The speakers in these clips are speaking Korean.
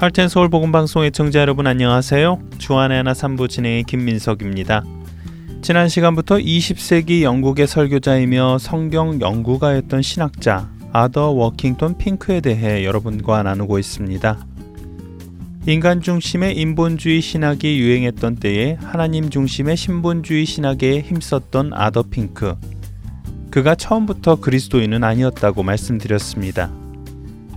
Heart and Soul 복음 방송 애청자 여러분 안녕하세요. 주안의 하나 삼부 진행의 김민석입니다. 지난 시간부터 20세기 영국의 설교자이며 성경 연구가였던 신학자 아더 워킹턴 핑크에 대해 여러분과 나누고 있습니다. 인간 중심의 인본주의 신학이 유행했던 때에 하나님 중심의 신본주의 신학에 힘썼던 아더 핑크. 그가 처음부터 그리스도인은 아니었다고 말씀드렸습니다.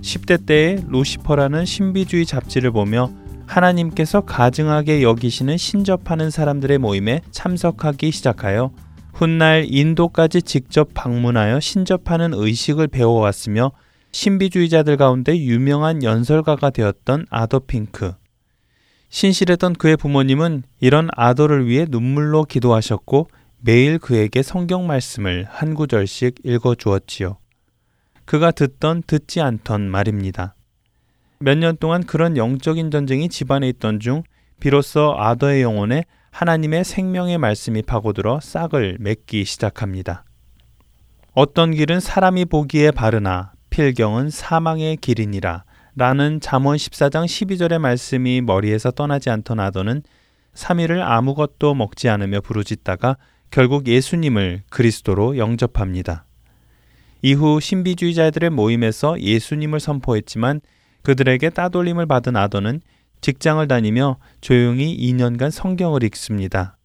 10대 때에 루시퍼라는 신비주의 잡지를 보며 하나님께서 가증하게 여기시는 신접하는 사람들의 모임에 참석하기 시작하여 훗날 인도까지 직접 방문하여 신접하는 의식을 배워왔으며 신비주의자들 가운데 유명한 연설가가 되었던 아더 핑크. 신실했던 그의 부모님은 이런 아더를 위해 눈물로 기도하셨고 매일 그에게 성경 말씀을 한 구절씩 읽어 주었지요. 그가 듣던 듣지 않던 말입니다. 몇 년 동안 그런 영적인 전쟁이 집안에 있던 중 비로소 아더의 영혼에 하나님의 생명의 말씀이 파고들어 싹을 맺기 시작합니다. 어떤 길은 사람이 보기에 바르나 필경은 사망의 길이니라 라는 잠언 14장 12절의 말씀이 머리에서 떠나지 않던 아더는 3일을 아무것도 먹지 않으며 부르짖다가 결국 예수님을 그리스도로 영접합니다. 이후 신비주의자들의 모임에서 예수님을 선포했지만 그들에게 따돌림을 받은 아더는 직장을 다니며 조용히 2년간 성경을 읽습니다.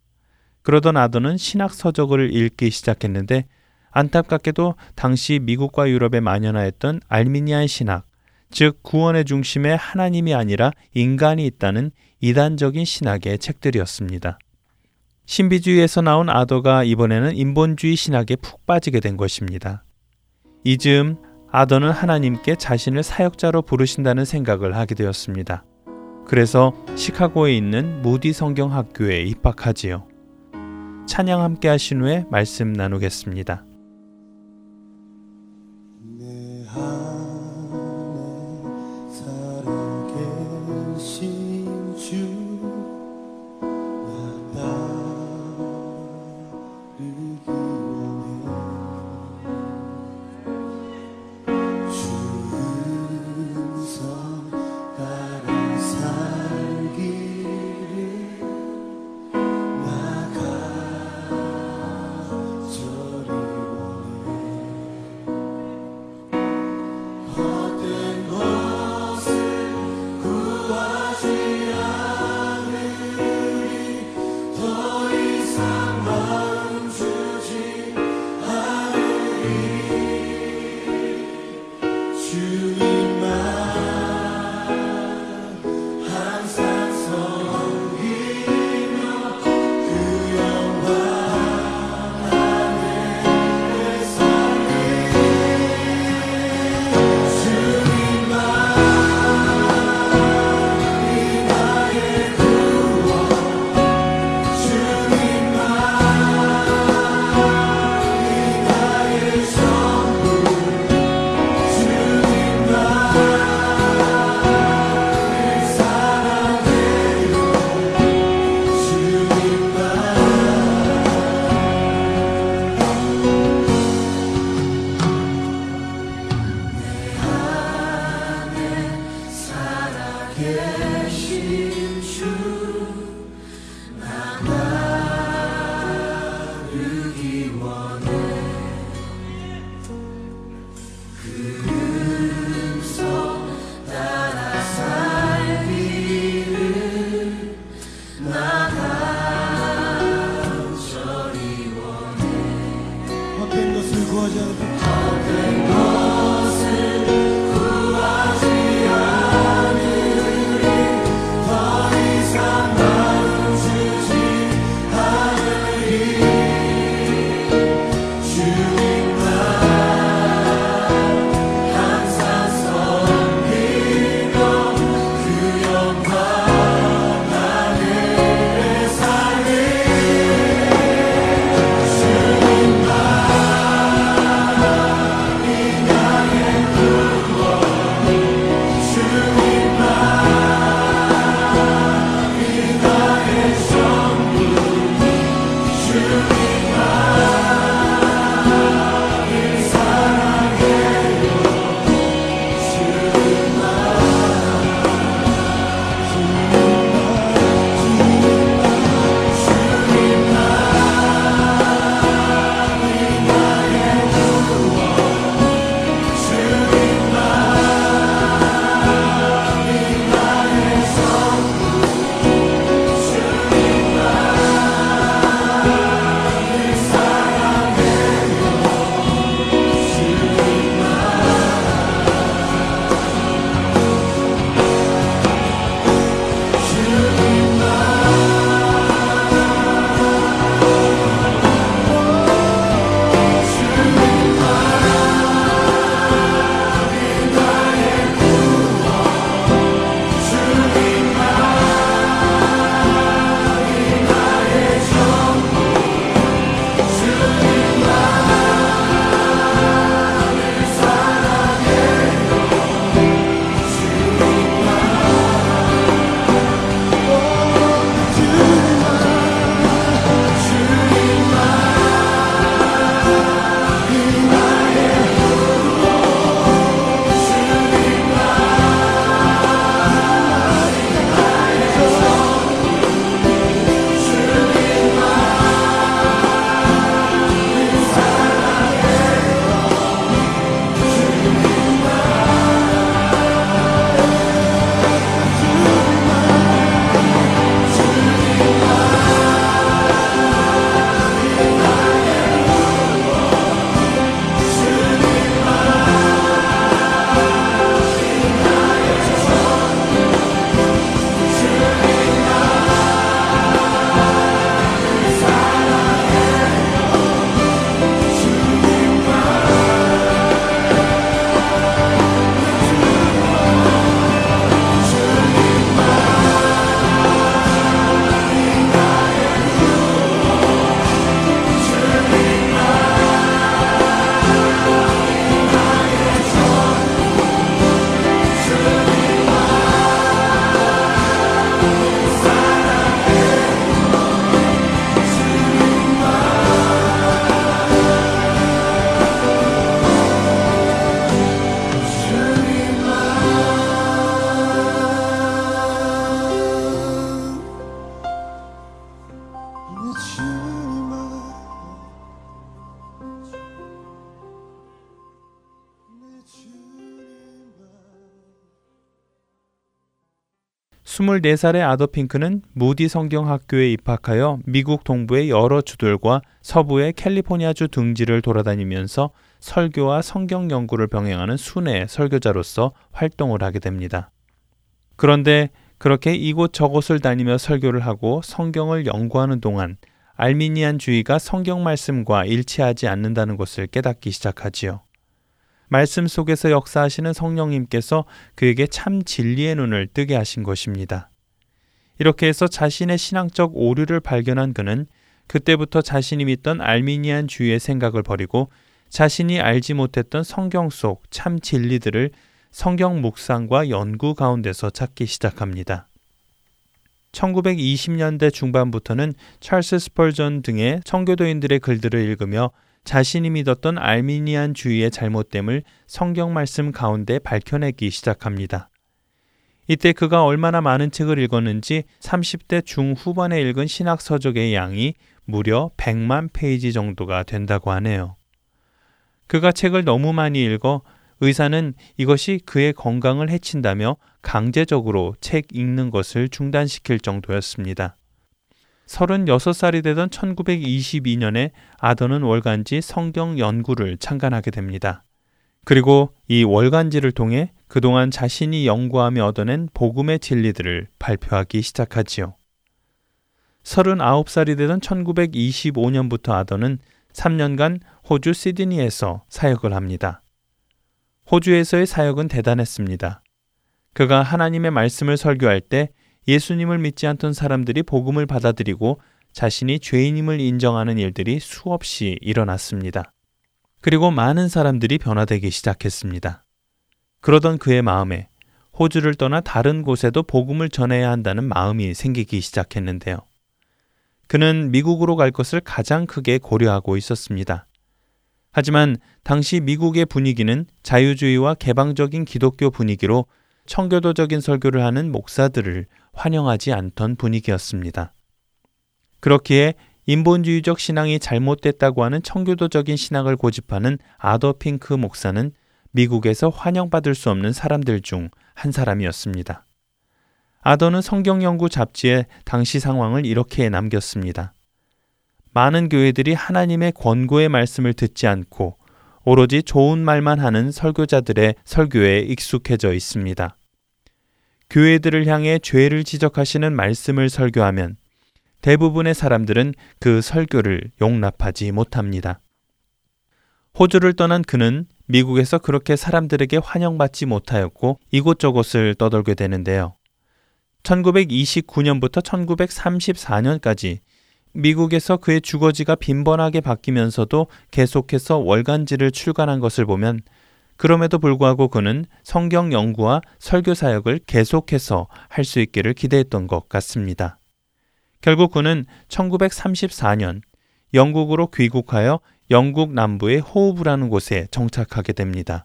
그러던 아더는 신학 서적을 읽기 시작했는데 안타깝게도 당시 미국과 유럽에 만연하였던 알미니안 신학, 즉 구원의 중심에 하나님이 아니라 인간이 있다는 이단적인 신학의 책들이었습니다. 신비주의에서 나온 아더가 이번에는 인본주의 신학에 푹 빠지게 된 것입니다. 이 즈음 아더는 하나님께 자신을 사역자로 부르신다는 생각을 하게 되었습니다. 그래서 시카고에 있는 무디 성경 학교에 입학하지요. 찬양 함께 하신 후에 말씀 나누겠습니다. want it. 24살의 아더핑크는 무디 성경학교에 입학하여 미국 동부의 여러 주들과 서부의 캘리포니아주 등지를 돌아다니면서 설교와 성경 연구를 병행하는 순회 설교자로서 활동을 하게 됩니다. 그런데 그렇게 이곳 저곳을 다니며 설교를 하고 성경을 연구하는 동안 알미니안 주의가 성경 말씀과 일치하지 않는다는 것을 깨닫기 시작하지요. 말씀 속에서 역사하시는 성령님께서 그에게 참 진리의 눈을 뜨게 하신 것입니다. 이렇게 해서 자신의 신앙적 오류를 발견한 그는 그때부터 자신이 믿던 알미니안 주의의 생각을 버리고 자신이 알지 못했던 성경 속 참 진리들을 성경 묵상과 연구 가운데서 찾기 시작합니다. 1920년대 중반부터는 찰스 스펄전 등의 청교도인들의 글들을 읽으며 자신이 믿었던 알미니안 주의의 잘못됨을 성경 말씀 가운데 밝혀내기 시작합니다. 이때 그가 얼마나 많은 책을 읽었는지 30대 중후반에 읽은 신학 서적의 양이 무려 100만 페이지 정도가 된다고 하네요. 그가 책을 너무 많이 읽어 의사는 이것이 그의 건강을 해친다며 강제적으로 책 읽는 것을 중단시킬 정도였습니다. 36살이 되던 1922년에 아더는 월간지 성경 연구를 창간하게 됩니다. 그리고 이 월간지를 통해 그동안 자신이 연구하며 얻어낸 복음의 진리들을 발표하기 시작하지요. 39살이 되던 1925년부터 아더는 3년간 호주 시드니에서 사역을 합니다. 호주에서의 사역은 대단했습니다. 그가 하나님의 말씀을 설교할 때 예수님을 믿지 않던 사람들이 복음을 받아들이고 자신이 죄인임을 인정하는 일들이 수없이 일어났습니다. 그리고 많은 사람들이 변화되기 시작했습니다. 그러던 그의 마음에 호주를 떠나 다른 곳에도 복음을 전해야 한다는 마음이 생기기 시작했는데요. 그는 미국으로 갈 것을 가장 크게 고려하고 있었습니다. 하지만 당시 미국의 분위기는 자유주의와 개방적인 기독교 분위기로 청교도적인 설교를 하는 목사들을 환영하지 않던 분위기였습니다. 그렇기에 인본주의적 신앙이 잘못됐다고 하는 청교도적인 신앙을 고집하는 아더 핑크 목사는 미국에서 환영받을 수 없는 사람들 중 한 사람이었습니다. 아더는 성경연구 잡지에 당시 상황을 이렇게 남겼습니다. 많은 교회들이 하나님의 권고의 말씀을 듣지 않고 오로지 좋은 말만 하는 설교자들의 설교에 익숙해져 있습니다. 교회들을 향해 죄를 지적하시는 말씀을 설교하면 대부분의 사람들은 그 설교를 용납하지 못합니다. 호주를 떠난 그는 미국에서 그렇게 사람들에게 환영받지 못하였고 이곳저곳을 떠돌게 되는데요. 1929년부터 1934년까지 미국에서 그의 주거지가 빈번하게 바뀌면서도 계속해서 월간지를 출간한 것을 보면 그럼에도 불구하고 그는 성경 연구와 설교 사역을 계속해서 할 수 있기를 기대했던 것 같습니다. 결국 그는 1934년 영국으로 귀국하여 영국 남부의 호우브라는 곳에 정착하게 됩니다.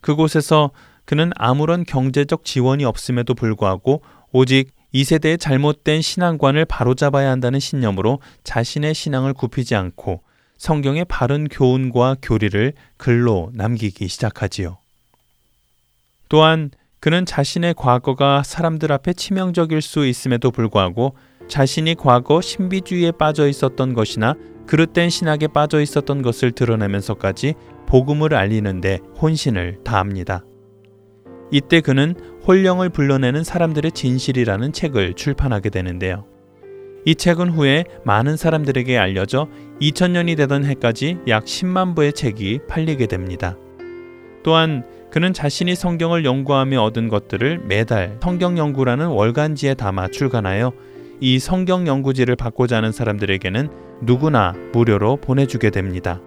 그곳에서 그는 아무런 경제적 지원이 없음에도 불구하고 오직 2세대의 잘못된 신앙관을 바로잡아야 한다는 신념으로 자신의 신앙을 굽히지 않고 성경의 바른 교훈과 교리를 글로 남기기 시작하지요. 또한 그는 자신의 과거가 사람들 앞에 치명적일 수 있음에도 불구하고 자신이 과거 신비주의에 빠져 있었던 것이나 그릇된 신학에 빠져 있었던 것을 드러내면서까지 복음을 알리는데 혼신을 다합니다. 이때 그는 홀령을 불러내는 사람들의 진실이라는 책을 출판하게 되는데요. 이 책은 후에 많은 사람들에게 알려져 2000년이 되던 해까지 약 10만 부의 책이 팔리게 됩니다. 또한 그는 자신이 성경을 연구하며 얻은 것들을 매달 성경 연구라는 월간지에 담아 출간하여 이 성경 연구지를 받고자 하는 사람들에게는 누구나 무료로 보내주게 됩니다.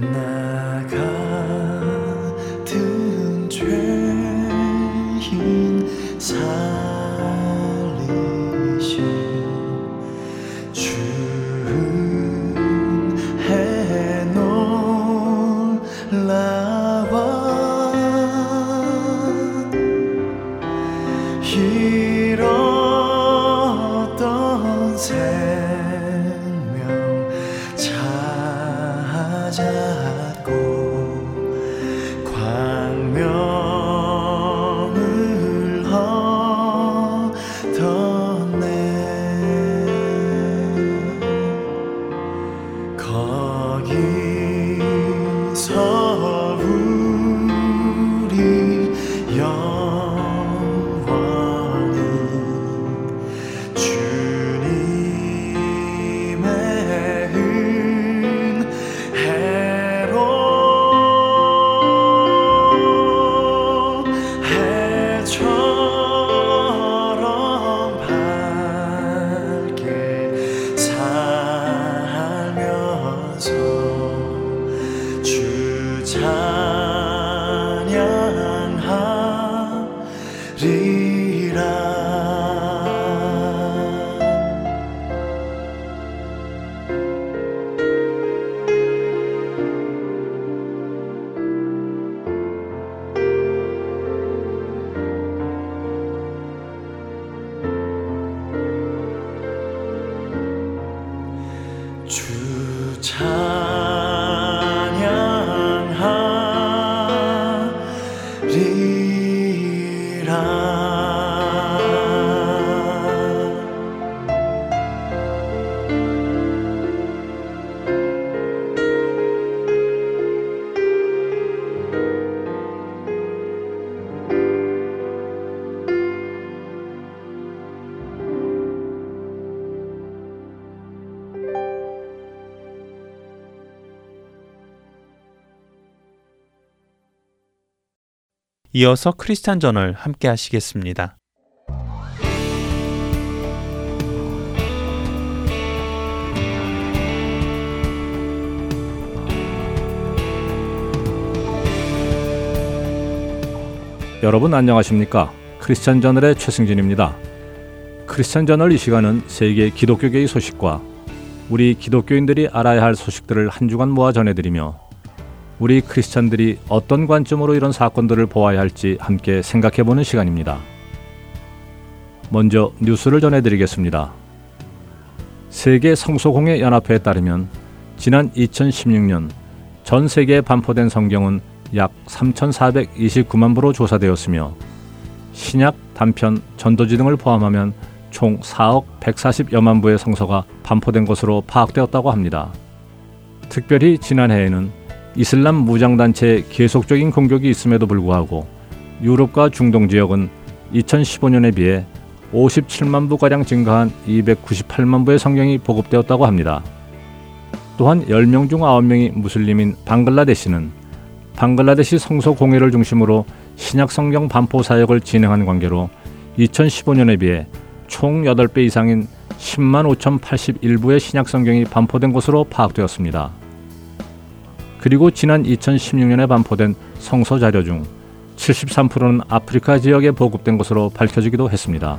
那 이어서 크리스찬 전을 함께 하시겠습니다. 여러분 안녕하십니까? 크리스찬 저널의 최승진입니다. 크리스찬 저널 이 시간은 세계 기독교계의 소식과 우리 기독교인들이 알아야 할 소식들을 한 주간 모아 전해드리며 우리 크리스찬들이 어떤 관점으로 이런 사건들을 보아야 할지 함께 생각해 보는 시간입니다. 먼저 뉴스를 전해드리겠습니다. 세계 성소공회 연합회에 따르면 지난 2016년 전 세계에 반포된 성경은 약 3,429만 부로 조사되었으며 신약, 단편, 전도지 등을 포함하면 총 4억 140여만 부의 성서가 반포된 것으로 파악되었다고 합니다. 특별히 지난해에는 이슬람 무장단체의 계속적인 공격이 있음에도 불구하고 유럽과 중동 지역은 2015년에 비해 57만 부가량 증가한 298만 부의 성경이 보급되었다고 합니다. 또한 10명 중 9명이 무슬림인 방글라데시는 방글라데시 성서 공회를 중심으로 신약 성경 반포 사역을 진행한 관계로 2015년에 비해 총 8배 이상인 10만 5,081부의 신약 성경이 반포된 것으로 파악되었습니다. 그리고 지난 2016년에 반포된 성서 자료 중 73%는 아프리카 지역에 보급된 것으로 밝혀지기도 했습니다.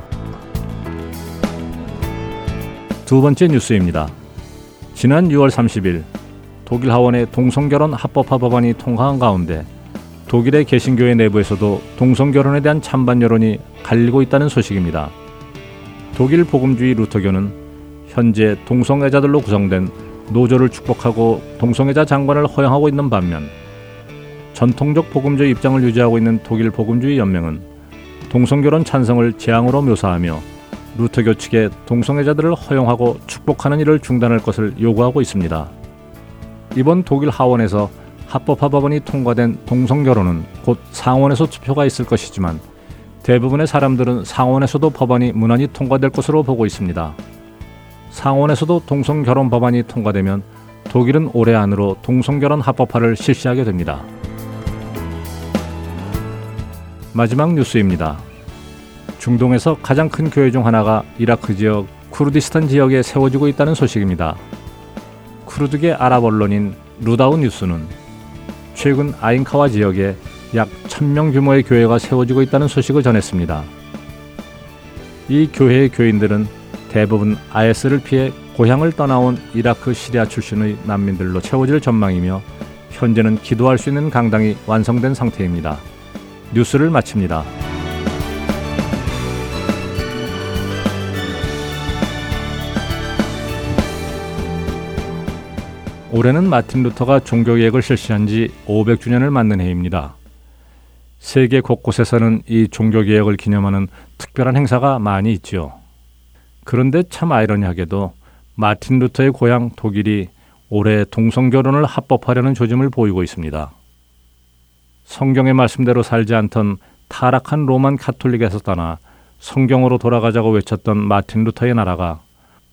두 번째 뉴스입니다. 지난 6월 30일 독일 하원의 동성결혼 합법화 법안이 통과한 가운데 독일의 개신교회 내부에서도 동성결혼에 대한 찬반 여론이 갈리고 있다는 소식입니다. 독일 복음주의 루터교는 현재 동성애자들로 구성된 노조를 축복하고 동성애자 장관을 허용하고 있는 반면 전통적 복음주의 입장을 유지하고 있는 독일 복음주의 연맹은 동성결혼 찬성을 재앙으로 묘사하며 루터교 측에 동성애자들을 허용하고 축복하는 일을 중단할 것을 요구하고 있습니다. 이번 독일 하원에서 합법화 법안이 통과된 동성결혼은 곧 상원에서 투표가 있을 것이지만 대부분의 사람들은 상원에서도 법안이 무난히 통과될 것으로 보고 있습니다. 상원에서도 동성 결혼 법안이 통과되면 독일은 올해 안으로 동성 결혼 합법화를 실시하게 됩니다. 마지막 뉴스입니다. 중동에서 가장 큰 교회 중 하나가 이라크 지역 쿠르디스탄 지역에 세워지고 있다는 소식입니다. 쿠르드계 아랍 언론인 루다우 뉴스는 최근 아인카와 지역에 약 1000명 규모의 교회가 세워지고 있다는 소식을 전했습니다. 이 교회의 교인들은 대부분 IS를 피해 고향을 떠나온 이라크 시리아 출신의 난민들로 채워질 전망이며 현재는 기도할 수 있는 강당이 완성된 상태입니다. 뉴스를 마칩니다. 올해는 마틴 루터가 종교개혁을 실시한 지 500주년을 맞는 해입니다. 세계 곳곳에서는 이 종교개혁을 기념하는 특별한 행사가 많이 있지요. 그런데 참 아이러니하게도 마틴 루터의 고향 독일이 올해 동성 결혼을 합법화하려는 조짐을 보이고 있습니다. 성경의 말씀대로 살지 않던 타락한 로만 카톨릭에서 떠나 성경으로 돌아가자고 외쳤던 마틴 루터의 나라가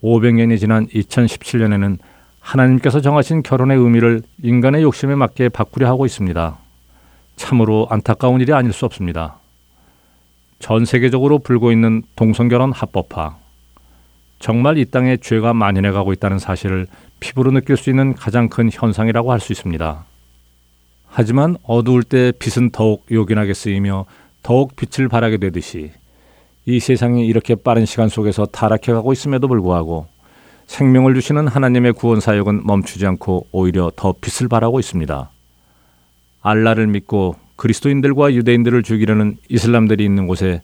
500년이 지난 2017년에는 하나님께서 정하신 결혼의 의미를 인간의 욕심에 맞게 바꾸려 하고 있습니다. 참으로 안타까운 일이 아닐 수 없습니다. 전 세계적으로 불고 있는 동성결혼 합법화. 정말 이 땅에 죄가 만연해 가고 있다는 사실을 피부로 느낄 수 있는 가장 큰 현상이라고 할 수 있습니다. 하지만 어두울 때 빛은 더욱 요긴하게 쓰이며 더욱 빛을 발하게 되듯이 이 세상이 이렇게 빠른 시간 속에서 타락해 가고 있음에도 불구하고 생명을 주시는 하나님의 구원 사역은 멈추지 않고 오히려 더 빛을 발하고 있습니다. 알라를 믿고 그리스도인들과 유대인들을 죽이려는 이슬람들이 있는 곳에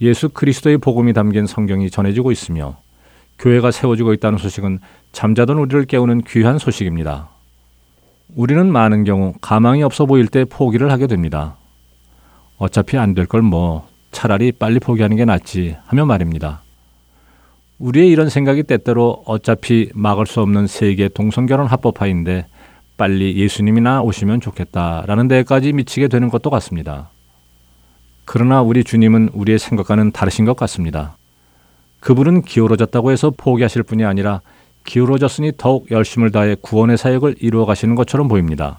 예수 그리스도의 복음이 담긴 성경이 전해지고 있으며 교회가 세워지고 있다는 소식은 잠자던 우리를 깨우는 귀한 소식입니다. 우리는 많은 경우 가망이 없어 보일 때 포기를 하게 됩니다. 어차피 안 될 걸 뭐 차라리 빨리 포기하는 게 낫지 하며 말입니다. 우리의 이런 생각이 때때로 어차피 막을 수 없는 세계 동성결혼 합법화인데 빨리 예수님이나 오시면 좋겠다라는 데까지 미치게 되는 것도 같습니다. 그러나 우리 주님은 우리의 생각과는 다르신 것 같습니다. 그분은 기울어졌다고 해서 포기하실 뿐이 아니라 기울어졌으니 더욱 열심을 다해 구원의 사역을 이루어 가시는 것처럼 보입니다.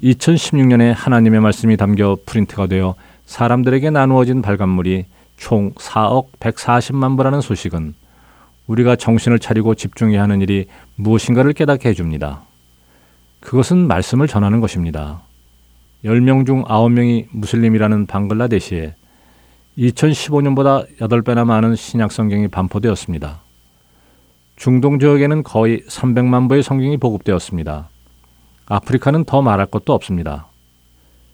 2016년에 하나님의 말씀이 담겨 프린트가 되어 사람들에게 나누어진 발간물이 총 4억 140만 부라는 소식은 우리가 정신을 차리고 집중해야 하는 일이 무엇인가를 깨닫게 해줍니다. 그것은 말씀을 전하는 것입니다. 10명 중 9명이 무슬림이라는 방글라데시에 2015년보다 8배나 많은 신약 성경이 반포되었습니다. 중동 지역에는 거의 300만 부의 성경이 보급되었습니다. 아프리카는 더 말할 것도 없습니다.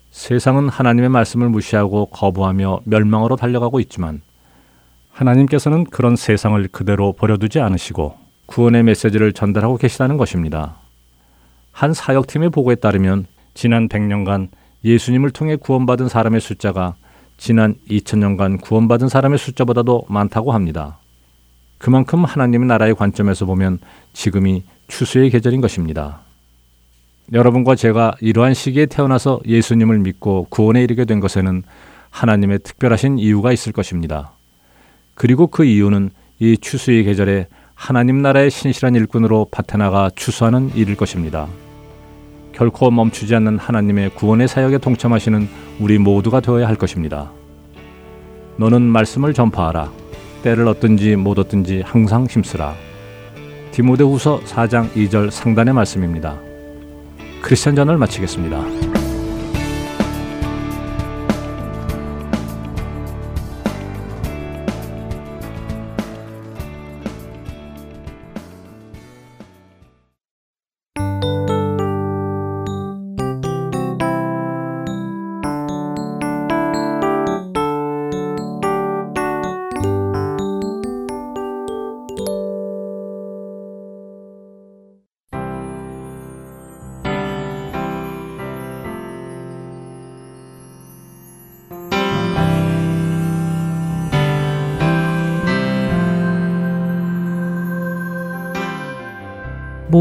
세상은 하나님의 말씀을 무시하고 거부하며 멸망으로 달려가고 있지만 하나님께서는 그런 세상을 그대로 버려두지 않으시고 구원의 메시지를 전달하고 계시다는 것입니다. 한 사역팀의 보고에 따르면 지난 100년간 예수님을 통해 구원받은 사람의 숫자가 지난 2000년간 구원받은 사람의 숫자보다도 많다고 합니다. 그만큼 하나님의 나라의 관점에서 보면 지금이 추수의 계절인 것입니다. 여러분과 제가 이러한 시기에 태어나서 예수님을 믿고 구원에 이르게 된 것에는 하나님의 특별하신 이유가 있을 것입니다. 그리고 그 이유는 이 추수의 계절에 하나님 나라의 신실한 일꾼으로 밭에 나가 추수하는 일일 것입니다. 결코 멈추지 않는 하나님의 구원의 사역에 동참하시는 우리 모두가 되어야 할 것입니다. 너는 말씀을 전파하라. 때를 얻든지 못 얻든지 항상 힘쓰라. 디모데후서 4장 2절 상단의 말씀입니다. 크리스천 전을 마치겠습니다.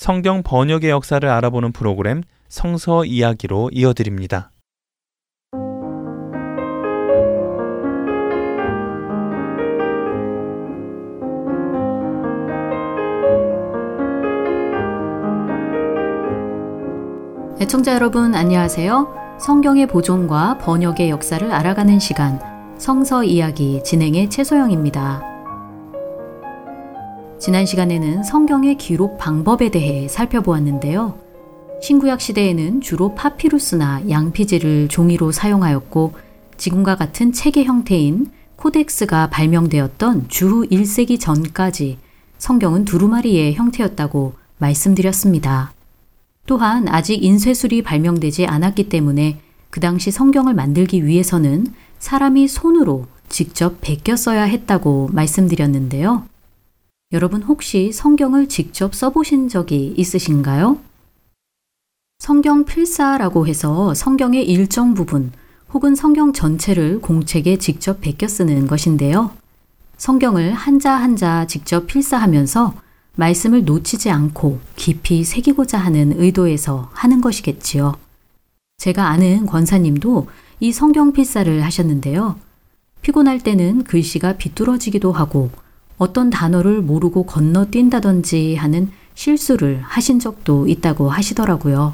성경 번역의 역사를 알아보는 프로그램 성서 이야기로 이어드립니다. 애청자 여러분 안녕하세요. 성경의 보존과 번역의 역사를 알아가는 시간 성서 이야기 진행의 최소영입니다. 지난 시간에는 성경의 기록 방법에 대해 살펴보았는데요. 신구약 시대에는 주로 파피루스나 양피지를 종이로 사용하였고 지금과 같은 체계 형태인 코덱스가 발명되었던 주후 1세기 전까지 성경은 두루마리의 형태였다고 말씀드렸습니다. 또한 아직 인쇄술이 발명되지 않았기 때문에 그 당시 성경을 만들기 위해서는 사람이 손으로 직접 베껴 써야 했다고 말씀드렸는데요. 여러분 혹시 성경을 직접 써보신 적이 있으신가요? 성경 필사라고 해서 성경의 일정 부분 혹은 성경 전체를 공책에 직접 베껴 쓰는 것인데요. 성경을 한자 한자 직접 필사하면서 말씀을 놓치지 않고 깊이 새기고자 하는 의도에서 하는 것이겠지요. 제가 아는 권사님도 이 성경 필사를 하셨는데요. 피곤할 때는 글씨가 비뚤어지기도 하고 어떤 단어를 모르고 건너뛴다든지 하는 실수를 하신 적도 있다고 하시더라고요.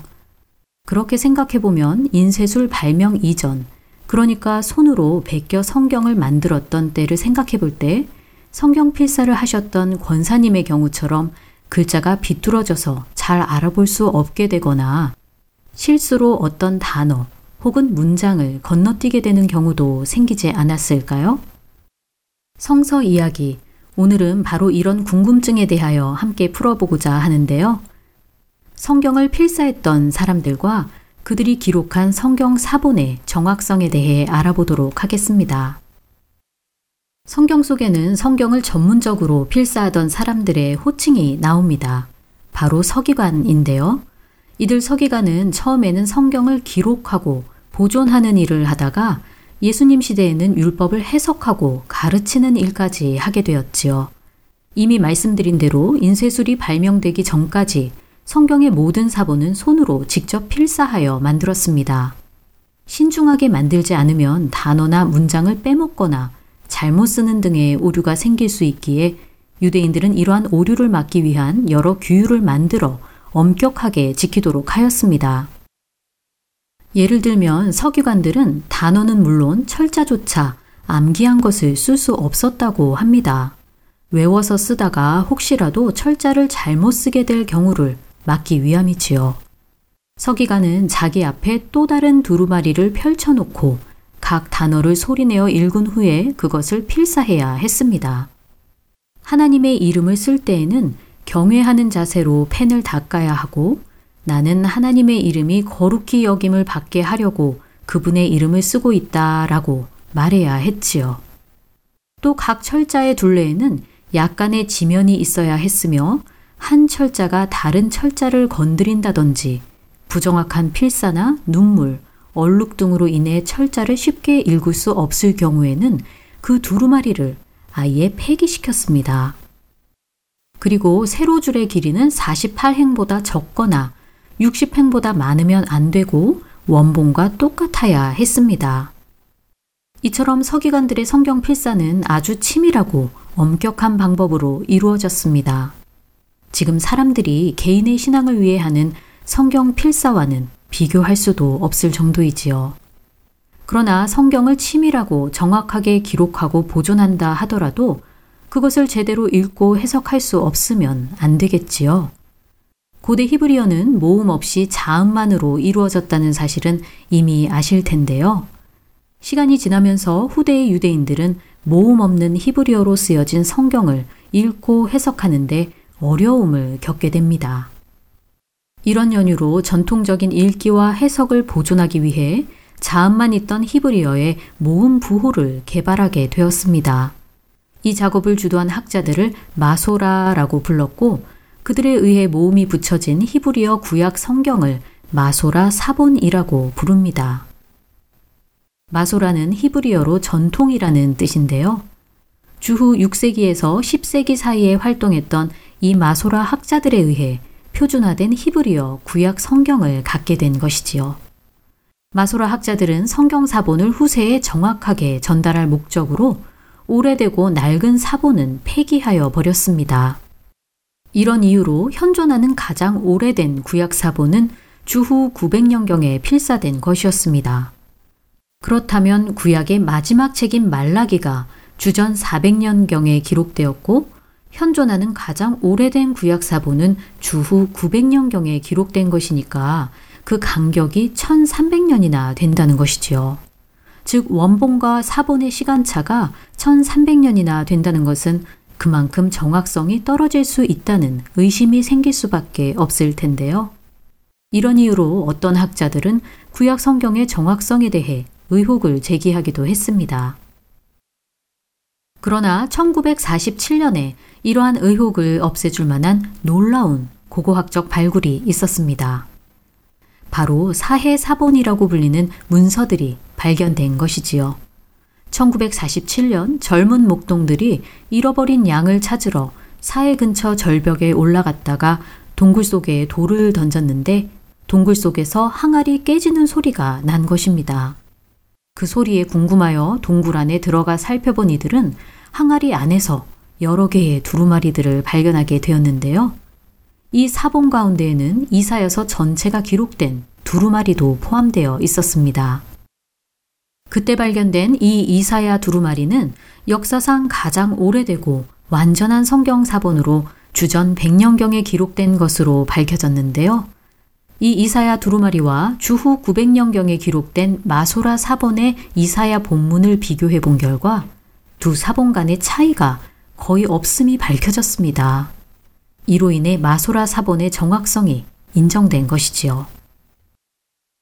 그렇게 생각해보면 인쇄술 발명 이전, 그러니까 손으로 베껴 성경을 만들었던 때를 생각해 볼 때 성경 필사를 하셨던 권사님의 경우처럼 글자가 비뚤어져서 잘 알아볼 수 없게 되거나 실수로 어떤 단어 혹은 문장을 건너뛰게 되는 경우도 생기지 않았을까요? 성서 이야기. 오늘은 바로 이런 궁금증에 대하여 함께 풀어보고자 하는데요. 성경을 필사했던 사람들과 그들이 기록한 성경 사본의 정확성에 대해 알아보도록 하겠습니다. 성경 속에는 성경을 전문적으로 필사하던 사람들의 호칭이 나옵니다. 바로 서기관인데요. 이들 서기관은 처음에는 성경을 기록하고 보존하는 일을 하다가 예수님 시대에는 율법을 해석하고 가르치는 일까지 하게 되었지요. 이미 말씀드린 대로 인쇄술이 발명되기 전까지 성경의 모든 사본은 손으로 직접 필사하여 만들었습니다. 신중하게 만들지 않으면 단어나 문장을 빼먹거나 잘못 쓰는 등의 오류가 생길 수 있기에 유대인들은 이러한 오류를 막기 위한 여러 규율을 만들어 엄격하게 지키도록 하였습니다. 예를 들면 서기관들은 단어는 물론 철자조차 암기한 것을 쓸 수 없었다고 합니다. 외워서 쓰다가 혹시라도 철자를 잘못 쓰게 될 경우를 막기 위함이지요. 서기관은 자기 앞에 또 다른 두루마리를 펼쳐놓고 각 단어를 소리내어 읽은 후에 그것을 필사해야 했습니다. 하나님의 이름을 쓸 때에는 경외하는 자세로 펜을 닦아야 하고 나는 하나님의 이름이 거룩히 여김을 받게 하려고 그분의 이름을 쓰고 있다 라고 말해야 했지요. 또 각 철자의 둘레에는 약간의 지면이 있어야 했으며 한 철자가 다른 철자를 건드린다든지 부정확한 필사나 눈물, 얼룩 등으로 인해 철자를 쉽게 읽을 수 없을 경우에는 그 두루마리를 아예 폐기시켰습니다. 그리고 세로줄의 길이는 48행보다 적거나 60행보다 많으면 안 되고 원본과 똑같아야 했습니다. 이처럼 서기관들의 성경 필사는 아주 치밀하고 엄격한 방법으로 이루어졌습니다. 지금 사람들이 개인의 신앙을 위해 하는 성경 필사와는 비교할 수도 없을 정도이지요. 그러나 성경을 치밀하고 정확하게 기록하고 보존한다 하더라도 그것을 제대로 읽고 해석할 수 없으면 안 되겠지요. 고대 히브리어는 모음 없이 자음만으로 이루어졌다는 사실은 이미 아실 텐데요. 시간이 지나면서 후대의 유대인들은 모음 없는 히브리어로 쓰여진 성경을 읽고 해석하는데 어려움을 겪게 됩니다. 이런 연유로 전통적인 읽기와 해석을 보존하기 위해 자음만 있던 히브리어의 모음 부호를 개발하게 되었습니다. 이 작업을 주도한 학자들을 마소라라고 불렀고 그들에 의해 모음이 붙여진 히브리어 구약 성경을 마소라 사본이라고 부릅니다. 마소라는 히브리어로 전통이라는 뜻인데요. 주후 6세기에서 10세기 사이에 활동했던 이 마소라 학자들에 의해 표준화된 히브리어 구약 성경을 갖게 된 것이지요. 마소라 학자들은 성경 사본을 후세에 정확하게 전달할 목적으로 오래되고 낡은 사본은 폐기하여 버렸습니다. 이런 이유로 현존하는 가장 오래된 구약 사본은 주후 900년경에 필사된 것이었습니다. 그렇다면 구약의 마지막 책인 말라기가 주전 400년경에 기록되었고 현존하는 가장 오래된 구약 사본은 주후 900년경에 기록된 것이니까 그 간격이 1300년이나 된다는 것이지요. 즉 원본과 사본의 시간차가 1300년이나 된다는 것은 그만큼 정확성이 떨어질 수 있다는 의심이 생길 수밖에 없을 텐데요. 이런 이유로 어떤 학자들은 구약 성경의 정확성에 대해 의혹을 제기하기도 했습니다. 그러나 1947년에 이러한 의혹을 없애줄 만한 놀라운 고고학적 발굴이 있었습니다. 바로 사해사본이라고 불리는 문서들이 발견된 것이지요. 1947년 젊은 목동들이 잃어버린 양을 찾으러 사해 근처 절벽에 올라갔다가 동굴 속에 돌을 던졌는데 동굴 속에서 항아리 깨지는 소리가 난 것입니다. 그 소리에 궁금하여 동굴 안에 들어가 살펴본 이들은 항아리 안에서 여러 개의 두루마리들을 발견하게 되었는데요. 이 사본 가운데에는 이사여서 전체가 기록된 두루마리도 포함되어 있었습니다. 그때 발견된 이 이사야 두루마리는 역사상 가장 오래되고 완전한 성경 사본으로 주전 100년경에 기록된 것으로 밝혀졌는데요. 이 이사야 두루마리와 주후 900년경에 기록된 마소라 사본의 이사야 본문을 비교해 본 결과 두 사본 간의 차이가 거의 없음이 밝혀졌습니다. 이로 인해 마소라 사본의 정확성이 인정된 것이지요.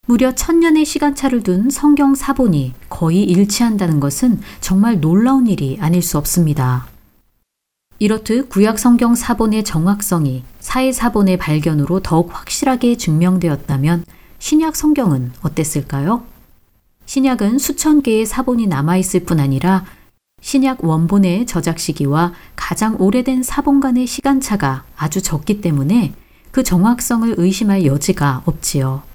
무려 천년의 시간차를 둔 성경 사본이 거의 일치한다는 것은 정말 놀라운 일이 아닐 수 없습니다. 이렇듯 구약 성경 사본의 정확성이 사회 사본의 발견으로 더욱 확실하게 증명되었다면 신약 성경은 어땠을까요? 신약은 수천 개의 사본이 남아있을 뿐 아니라 신약 원본의 저작 시기와 가장 오래된 사본 간의 시간차가 아주 적기 때문에 그 정확성을 의심할 여지가 없지요.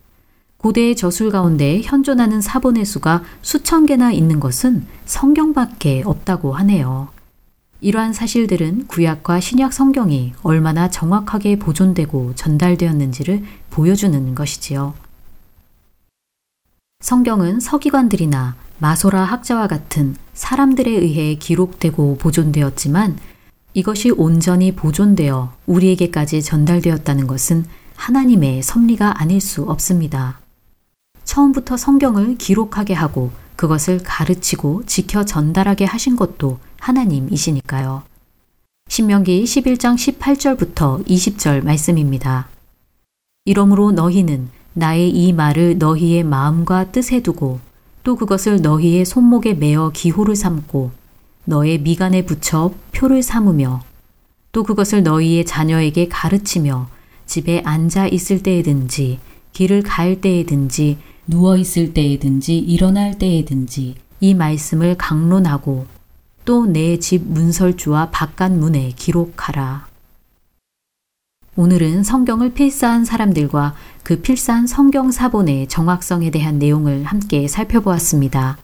고대의 저술 가운데 현존하는 사본의 수가 수천 개나 있는 것은 성경밖에 없다고 하네요. 이러한 사실들은 구약과 신약 성경이 얼마나 정확하게 보존되고 전달되었는지를 보여주는 것이지요. 성경은 서기관들이나 마소라 학자와 같은 사람들에 의해 기록되고 보존되었지만 이것이 온전히 보존되어 우리에게까지 전달되었다는 것은 하나님의 섭리가 아닐 수 없습니다. 처음부터 성경을 기록하게 하고 그것을 가르치고 지켜 전달하게 하신 것도 하나님이시니까요. 신명기 11장 18절부터 20절 말씀입니다. 이러므로 너희는 나의 이 말을 너희의 마음과 뜻에 두고 또 그것을 너희의 손목에 매어 기호를 삼고 너의 미간에 붙여 표를 삼으며 또 그것을 너희의 자녀에게 가르치며 집에 앉아 있을 때에든지 길을 갈 때에든지 누워 있을 때에든지 일어날 때에든지 이 말씀을 강론하고 또 내 집 문설주와 바깥 문에 기록하라. 오늘은 성경을 필사한 사람들과 그 필사한 성경 사본의 정확성에 대한 내용을 함께 살펴보았습니다.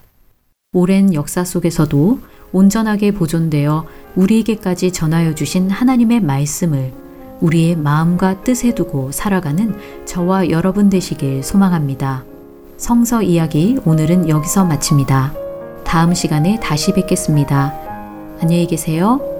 오랜 역사 속에서도 온전하게 보존되어 우리에게까지 전하여 주신 하나님의 말씀을 우리의 마음과 뜻에 두고 살아가는 저와 여러분 되시길 소망합니다. 성서 이야기 오늘은 여기서 마칩니다. 다음 시간에 다시 뵙겠습니다. 안녕히 계세요.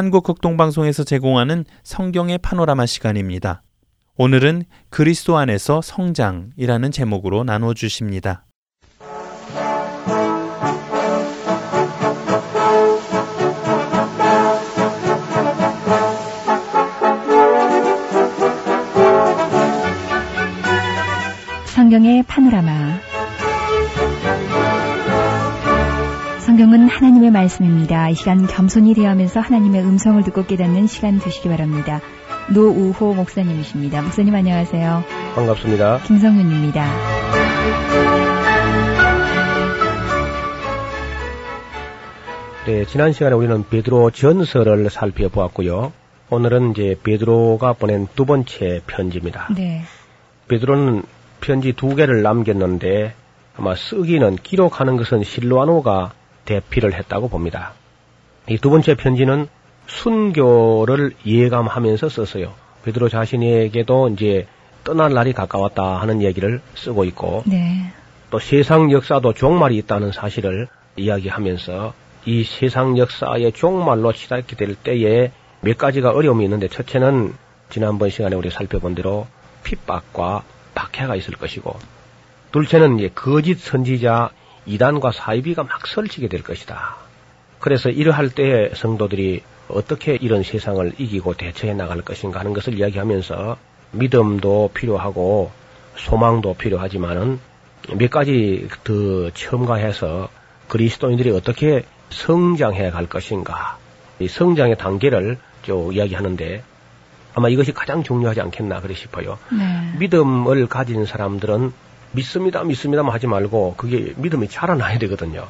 한국극동방송에서 제공하는 성경의 파노라마 시간입니다. 오늘은 그리스도 안에서 성장이라는 제목으로 나눠 주십니다. 성경의 파노라마 성경은 하나님의 말씀입니다. 이 시간 겸손히 대하면서 하나님의 음성을 듣고 깨닫는 시간 되시기 바랍니다. 노우호 목사님이십니다. 목사님 안녕하세요. 반갑습니다. 김성윤입니다. 네, 지난 시간에 우리는 베드로 전설을 살펴보았고요. 오늘은 이제 베드로가 보낸 두 번째 편지입니다. 네. 베드로는 편지 두 개를 남겼는데 아마 쓰기는 기록하는 것은 실로아노가 대피를 했다고 봅니다. 이 두 번째 편지는 순교를 예감하면서 썼어요. 베드로 자신에게도 이제 떠날 날이 가까웠다 하는 얘기를 쓰고 있고 네. 또 세상 역사도 종말이 있다는 사실을 이야기하면서 이 세상 역사의 종말로 치닫게 될 때에 몇 가지가 어려움이 있는데 첫째는 지난번 시간에 우리 살펴본 대로 핍박과 박해가 있을 것이고 둘째는 이제 거짓 선지자 이단과 사이비가 막 설치게 될 것이다. 그래서 이러할 때에 성도들이 어떻게 이런 세상을 이기고 대처해 나갈 것인가 하는 것을 이야기하면서 믿음도 필요하고 소망도 필요하지만은 몇 가지 더 첨가해서 그리스도인들이 어떻게 성장해 갈 것인가 이 성장의 단계를 좀 이야기하는데 아마 이것이 가장 중요하지 않겠나 그래 싶어요. 네. 믿음을 가진 사람들은 믿습니다, 믿습니다만 하지 말고 그게 믿음이 자라나야 되거든요.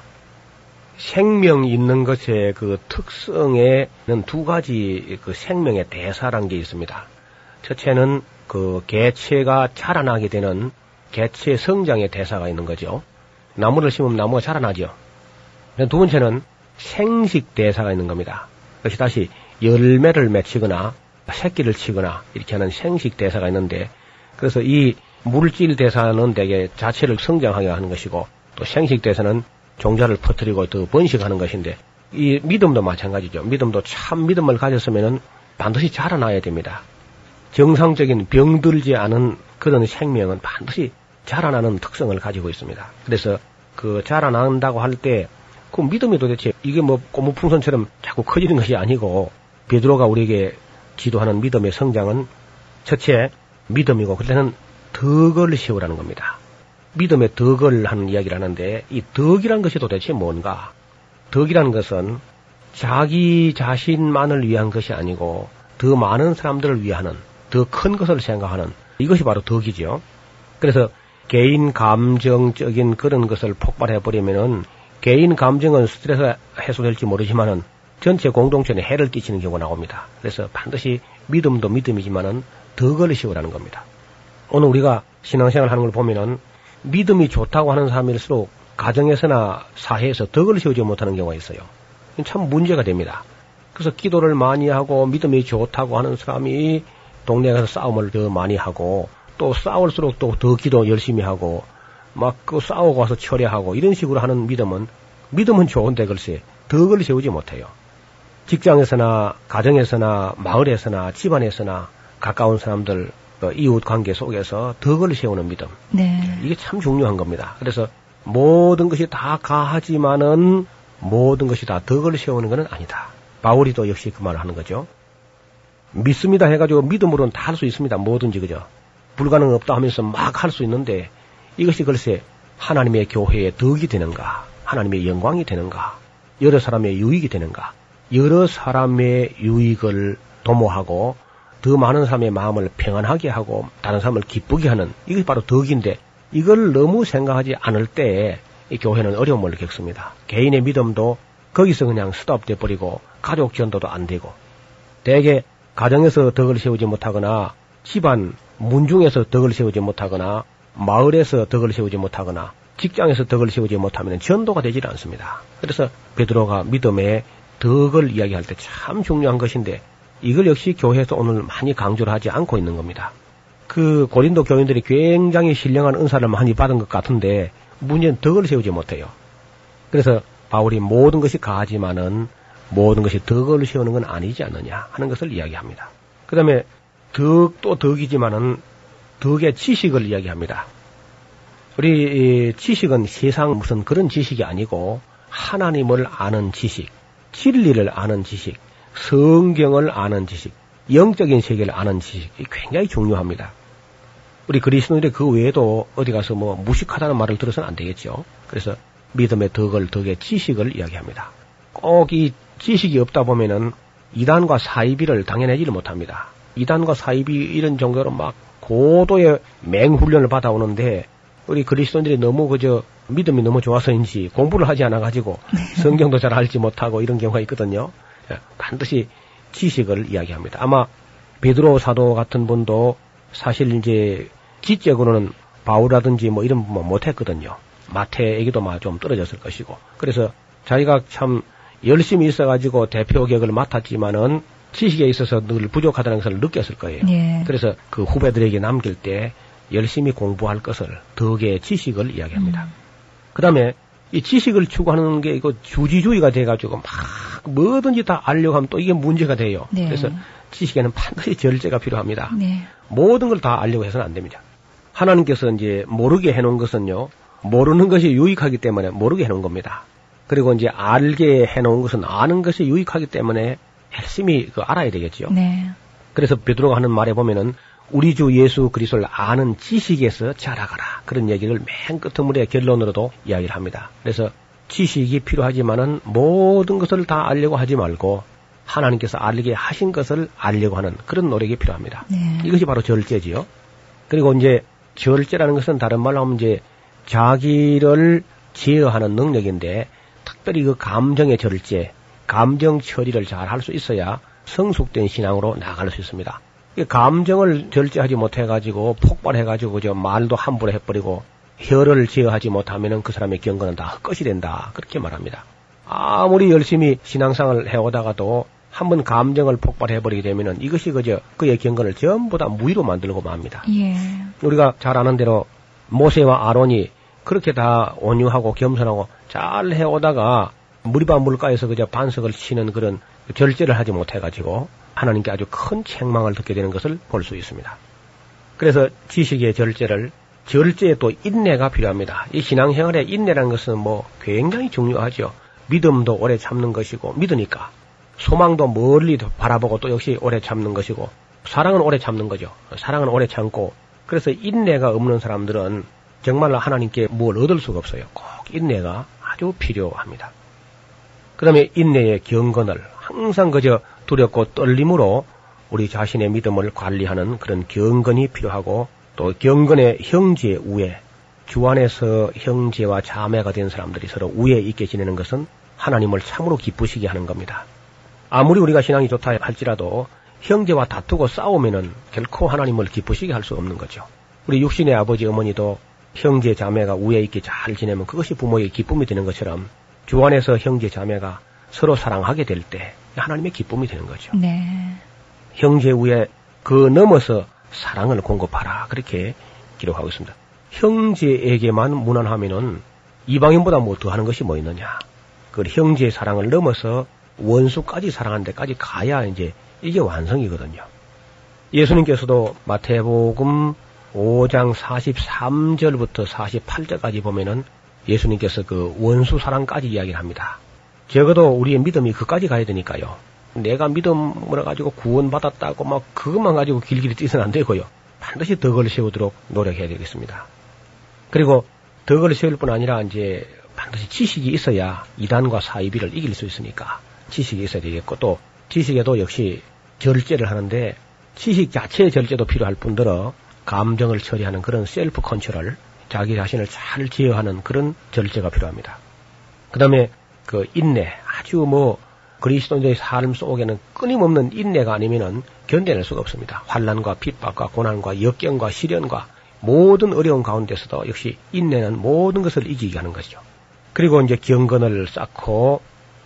생명 있는 것의 그 특성에는 두 가지 그 생명의 대사란 게 있습니다. 첫째는 그 개체가 자라나게 되는 개체 성장의 대사가 있는 거죠. 나무를 심으면 나무가 자라나죠. 두 번째는 생식 대사가 있는 겁니다. 그것이 다시 열매를 맺히거나 새끼를 치거나 이렇게 하는 생식 대사가 있는데 그래서 이 물질 대사는 대개 자체를 성장하게 하는 것이고 또 생식 대사는 종자를 퍼뜨리고 더 번식하는 것인데 이 믿음도 마찬가지죠. 믿음도 참 믿음을 가졌으면은 반드시 자라나야 됩니다. 정상적인 병들지 않은 그런 생명은 반드시 자라나는 특성을 가지고 있습니다. 그래서 그 자라난다고 할 때 그 믿음이 도대체 이게 뭐 고무풍선처럼 자꾸 커지는 것이 아니고 베드로가 우리에게 기도하는 믿음의 성장은 첫째 믿음이고 그때는 덕을 세우라는 겁니다. 믿음의 덕을 하는 이야기를 하는데 이 덕이란 것이 도대체 뭔가? 덕이라는 것은 자기 자신만을 위한 것이 아니고 더 많은 사람들을 위하는 더 큰 것을 생각하는 이것이 바로 덕이죠. 그래서 개인 감정적인 그런 것을 폭발해 버리면은 개인 감정은 스트레스 해소될지 모르지만은 전체 공동체에 해를 끼치는 경우가 나옵니다. 그래서 반드시 믿음도 믿음이지만은 덕을 세우라는 겁니다. 오늘 우리가 신앙생활 하는 걸 보면은 믿음이 좋다고 하는 사람일수록 가정에서나 사회에서 덕을 세우지 못하는 경우가 있어요. 참 문제가 됩니다. 그래서 기도를 많이 하고 믿음이 좋다고 하는 사람이 동네 에 가서 싸움을 더 많이 하고 또 싸울수록 또 더 기도 열심히 하고 막 그 싸우고 와서 철회하고 이런 식으로 하는 믿음은 믿음은 좋은데 글쎄 덕을 세우지 못해요. 직장에서나 가정에서나 마을에서나 집안에서나 가까운 사람들 어, 이웃 관계 속에서 덕을 세우는 믿음. 네. 이게 참 중요한 겁니다. 그래서 모든 것이 다 가하지만은 모든 것이 다 덕을 세우는 것은 아니다. 바울이 도 역시 그 말을 하는 거죠. 믿습니다 해가지고 믿음으로는 다 할 수 있습니다. 뭐든지 그죠. 불가능 없다 하면서 막 할 수 있는데 이것이 글쎄 하나님의 교회의 덕이 되는가, 하나님의 영광이 되는가, 여러 사람의 유익이 되는가, 여러 사람의 유익을 도모하고 더 많은 사람의 마음을 평안하게 하고 다른 사람을 기쁘게 하는 이것이 바로 덕인데 이걸 너무 생각하지 않을 때에 이 교회는 어려움을 겪습니다. 개인의 믿음도 거기서 그냥 스톱돼 버리고 가족 전도도 안 되고 대개 가정에서 덕을 세우지 못하거나 집안 문중에서 덕을 세우지 못하거나 마을에서 덕을 세우지 못하거나 직장에서 덕을 세우지 못하면 전도가 되질 않습니다. 그래서 베드로가 믿음의 덕을 이야기할 때 참 중요한 것인데 이걸 역시 교회에서 오늘 많이 강조를 하지 않고 있는 겁니다. 그 고린도 교인들이 굉장히 신령한 은사를 많이 받은 것 같은데 문제는 덕을 세우지 못해요. 그래서 바울이 모든 것이 가하지만은 모든 것이 덕을 세우는 건 아니지 않느냐 하는 것을 이야기합니다. 그 다음에 덕도 덕이지만은 덕의 지식을 이야기합니다. 우리 지식은 세상 무슨 그런 지식이 아니고 하나님을 아는 지식, 진리를 아는 지식, 성경을 아는 지식, 영적인 세계를 아는 지식이 굉장히 중요합니다. 우리 그리스도인들이 그 외에도 어디 가서 뭐 무식하다는 말을 들어서는 안 되겠죠. 그래서 믿음의 덕을, 덕의 지식을 이야기합니다. 꼭 이 지식이 없다 보면은 이단과 사이비를 당연하지를 못합니다. 이단과 사이비 이런 정도로 막 고도의 맹훈련을 받아오는데 우리 그리스도인들이 너무 그저 믿음이 너무 좋아서인지 공부를 하지 않아 가지고 네. 성경도 잘 알지 못하고 이런 경우가 있거든요. 예, 반드시 지식을 이야기합니다. 아마 베드로 사도 같은 분도 사실 이제 지적으로는 바울이라든지 뭐 이런 분만 못했거든요. 마태에게도 좀 떨어졌을 것이고. 그래서 자기가 참 열심히 있어가지고 대표 격을 맡았지만은 지식에 있어서 늘 부족하다는 것을 느꼈을 거예요. 예. 그래서 그 후배들에게 남길 때 열심히 공부할 것을 덕의 지식을 이야기합니다. 음. 그 다음에 이 지식을 추구하는 게 이거 주지주의가 돼가지고 막 뭐든지 다 알려고 하면 또 이게 문제가 돼요. 네. 그래서 지식에는 반드시 절제가 필요합니다. 네. 모든 걸 다 알려고 해서는 안 됩니다. 하나님께서 이제 모르게 해놓은 것은요, 모르는 것이 유익하기 때문에 모르게 해놓은 겁니다. 그리고 이제 알게 해놓은 것은 아는 것이 유익하기 때문에 열심히 그 알아야 되겠죠. 네. 그래서 베드로가 하는 말에 보면은 우리 주 예수 그리스도를 아는 지식에서 자라가라 그런 얘기를 맨 끝머리에 결론으로도 이야기를 합니다. 그래서 지식이 필요하지만은 모든 것을 다 알려고 하지 말고 하나님께서 알게 하신 것을 알려고 하는 그런 노력이 필요합니다. 네. 이것이 바로 절제지요. 그리고 이제 절제라는 것은 다른 말로 하면 이제 자기를 제어하는 능력인데 특별히 그 감정의 절제, 감정 처리를 잘 할 수 있어야 성숙된 신앙으로 나아갈 수 있습니다. 이 감정을 절제하지 못해가지고 폭발해가지고 저 말도 함부로 해버리고 혀를 제어하지 못하면은 그 사람의 경건은 다 헛것이 된다. 그렇게 말합니다. 아무리 열심히 신앙생활을 해오다가도 한번 감정을 폭발해버리게 되면은 이것이 그저 그의 경건을 전부 다 무위로 만들고 맙니다. 예. 우리가 잘 아는 대로 모세와 아론이 그렇게 다 온유하고 겸손하고 잘 해오다가 무리바 물가에서 그저 반석을 치는 그런 절제를 하지 못해가지고 하나님께 아주 큰 책망을 듣게 되는 것을 볼 수 있습니다. 그래서 지식의 절제를 절제에 또 인내가 필요합니다. 이 신앙생활에 인내라는 것은 뭐 굉장히 중요하죠. 믿음도 오래 참는 것이고 믿으니까 소망도 멀리 바라보고 또 역시 오래 참는 것이고 사랑은 오래 참는 거죠. 사랑은 오래 참고 그래서 인내가 없는 사람들은 정말로 하나님께 뭘 얻을 수가 없어요. 꼭 인내가 아주 필요합니다. 그 다음에 인내의 경건을 항상 그저 두렵고 떨림으로 우리 자신의 믿음을 관리하는 그런 경건이 필요하고 또 경건의 형제 우애, 주 안에서 형제와 자매가 된 사람들이 서로 우애 있게 지내는 것은 하나님을 참으로 기쁘시게 하는 겁니다. 아무리 우리가 신앙이 좋다 할지라도 형제와 다투고 싸우면은 결코 하나님을 기쁘시게 할 수 없는 거죠. 우리 육신의 아버지 어머니도 형제 자매가 우애 있게 잘 지내면 그것이 부모의 기쁨이 되는 것처럼 주 안에서 형제 자매가 서로 사랑하게 될 때 하나님의 기쁨이 되는 거죠. 네. 형제 우애 그 넘어서 사랑을 공급하라 그렇게 기록하고 있습니다. 형제에게만 무난하면은 이방인보다 뭐 더하는 것이 뭐 있느냐? 그 형제의 사랑을 넘어서 원수까지 사랑하는 데까지 가야 이제 이게 완성이거든요. 예수님께서도 마태복음 5장 43절부터 48절까지 보면은 예수님께서 그 원수 사랑까지 이야기를 합니다. 적어도 우리의 믿음이 그까지 가야 되니까요. 내가 믿음을 가지고 구원받았다고 막 그것만 가지고 길길이 뛰서는 안 되고요. 반드시 덕을 세우도록 노력해야 되겠습니다. 그리고 덕을 세울 뿐 아니라 이제 반드시 지식이 있어야 이단과 사이비를 이길 수 있으니까 지식이 있어야 되겠고 또 지식에도 역시 절제를 하는데 지식 자체의 절제도 필요할 뿐더러 감정을 처리하는 그런 self control, 자기 자신을 잘 제어하는 그런 절제가 필요합니다. 그 다음에 그 인내, 아주 뭐 그리스도인의 삶 속에는 끊임없는 인내가 아니면은 견뎌낼 수가 없습니다. 환란과 핍박과 고난과 역경과 시련과 모든 어려운 가운데서도 역시 인내는 모든 것을 이기게 하는 것이죠. 그리고 이제 경건을 쌓고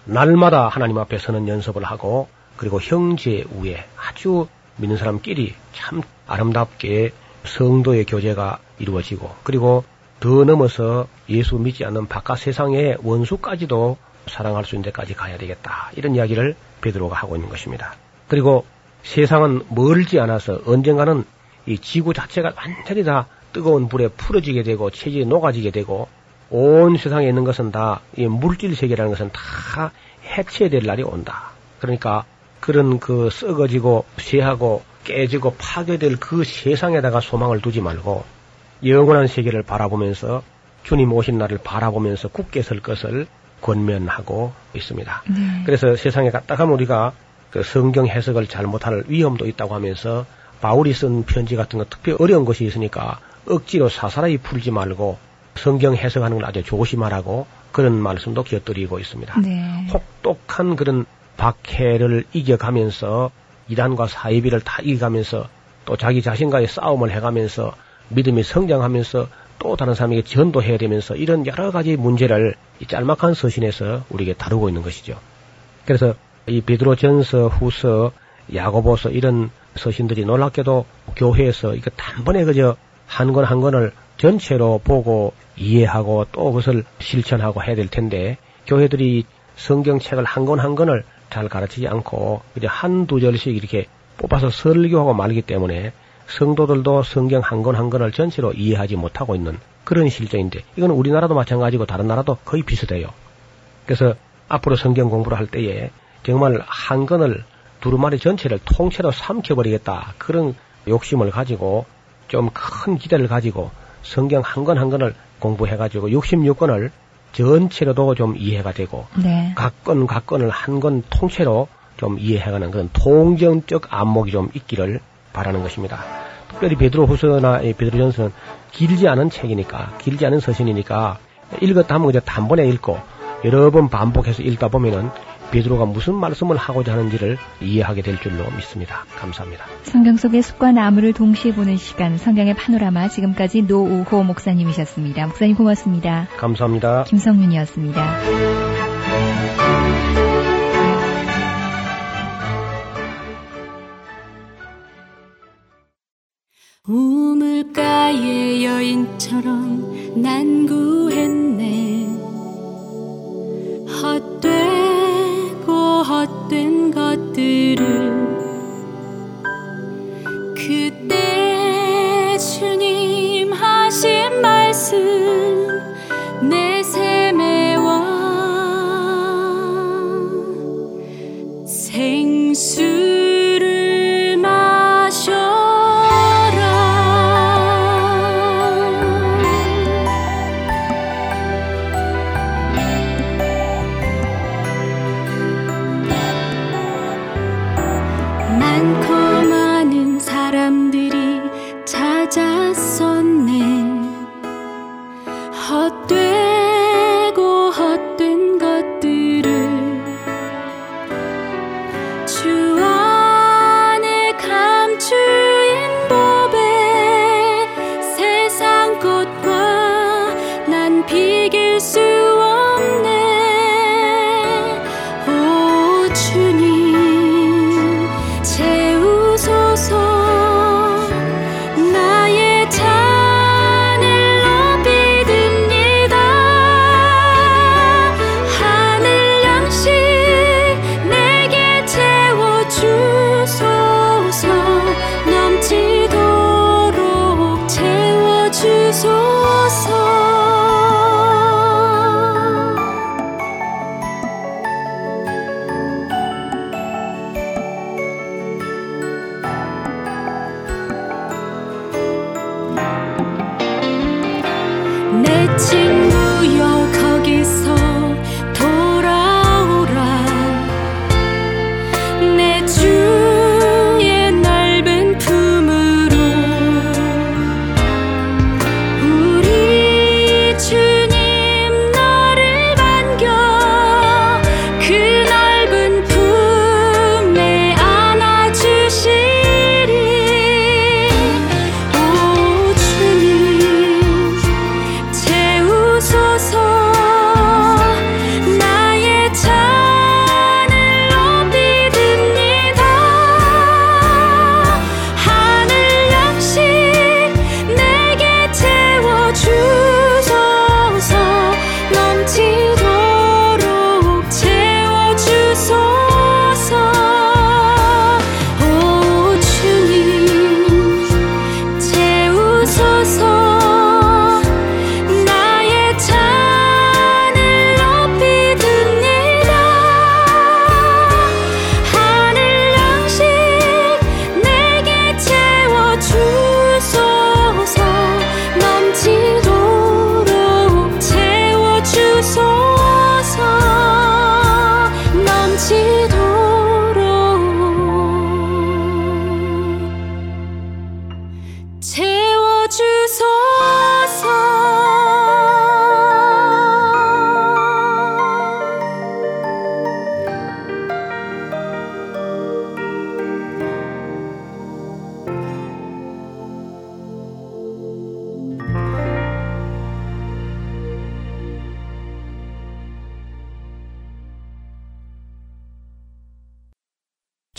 날마다 하나님 앞에 서는 연습을 하고 그리고 형제 우애 아주 믿는 사람끼리 참 아름답게 성도의 교제가 이루어지고 그리고 더 넘어서 예수 믿지 않는 바깥 세상의 원수까지도 사랑할 수 있는 데까지 가야 되겠다. 이런 이야기를 베드로가 하고 있는 것입니다. 그리고 세상은 멀지 않아서 언젠가는 이 지구 자체가 완전히 다 뜨거운 불에 풀어지게 되고 체질이 녹아지게 되고 온 세상에 있는 것은 다 이 물질 세계라는 것은 다 해체될 날이 온다. 그러니까 그런 그 썩어지고 쇠하고 깨지고 파괴될 그 세상에다가 소망을 두지 말고 영원한 세계를 바라보면서 주님 오신 날을 바라보면서 굳게 설 것을 권면하고 있습니다. 네. 그래서 세상에 갔다 가면 우리가 그 성경 해석을 잘못할 위험도 있다고 하면서 바울이 쓴 편지 같은 거 특별히 어려운 것이 있으니까 억지로 사사라이 풀지 말고 성경 해석하는 걸 아주 조심하라고 그런 말씀도 곁들이고 있습니다. 네. 혹독한 그런 박해를 이겨가면서 이단과 사이비를 다 이겨가면서 또 자기 자신과의 싸움을 해가면서 믿음이 성장하면서 또 다른 사람에게 전도해야 되면서 이런 여러 가지 문제를 이 짤막한 서신에서 우리에게 다루고 있는 것이죠. 그래서 이 베드로 전서, 후서, 야고보서 이런 서신들이 놀랍게도 교회에서 이거 단번에 그저 한 권 한 권을 전체로 보고 이해하고 또 그것을 실천하고 해야 될 텐데 교회들이 성경책을 한 권한 권을 잘 가르치지 않고 이제 한두 절씩 이렇게 뽑아서 설교하고 말기 때문에 성도들도 성경 한 권 한 권을 전체로 이해하지 못하고 있는 그런 실정인데 이건 우리나라도 마찬가지고 다른 나라도 거의 비슷해요. 그래서 앞으로 성경 공부를 할 때에 정말 한 권을 두루마리 전체를 통째로 삼켜버리겠다 그런 욕심을 가지고 좀 큰 기대를 가지고 성경 한 권한 권을 공부해가지고 66권을 전체로도 좀 이해가 되고 네. 각권 각권을 한 권 통째로 좀 이해해가는 그런 통정적 안목이 좀 있기를 바라는 것입니다. 특별히 베드로 후서나 베드로 전서는 길지 않은 책이니까 길지 않은 서신이니까 읽었다 하면 그냥 단번에 읽고 여러 번 반복해서 읽다 보면은 베드로가 무슨 말씀을 하고자 하는지를 이해하게 될 줄로 믿습니다. 감사합니다. 성경 속의 숲과 나무를 동시에 보는 시간, 성경의 파노라마 지금까지 노우호 목사님이셨습니다. 목사님 고맙습니다. 감사합니다. 김성윤이었습니다. 우물가의 여인처럼 난 구했네. 헛되고 헛된 것들을 그때 주님 하신 말씀 好对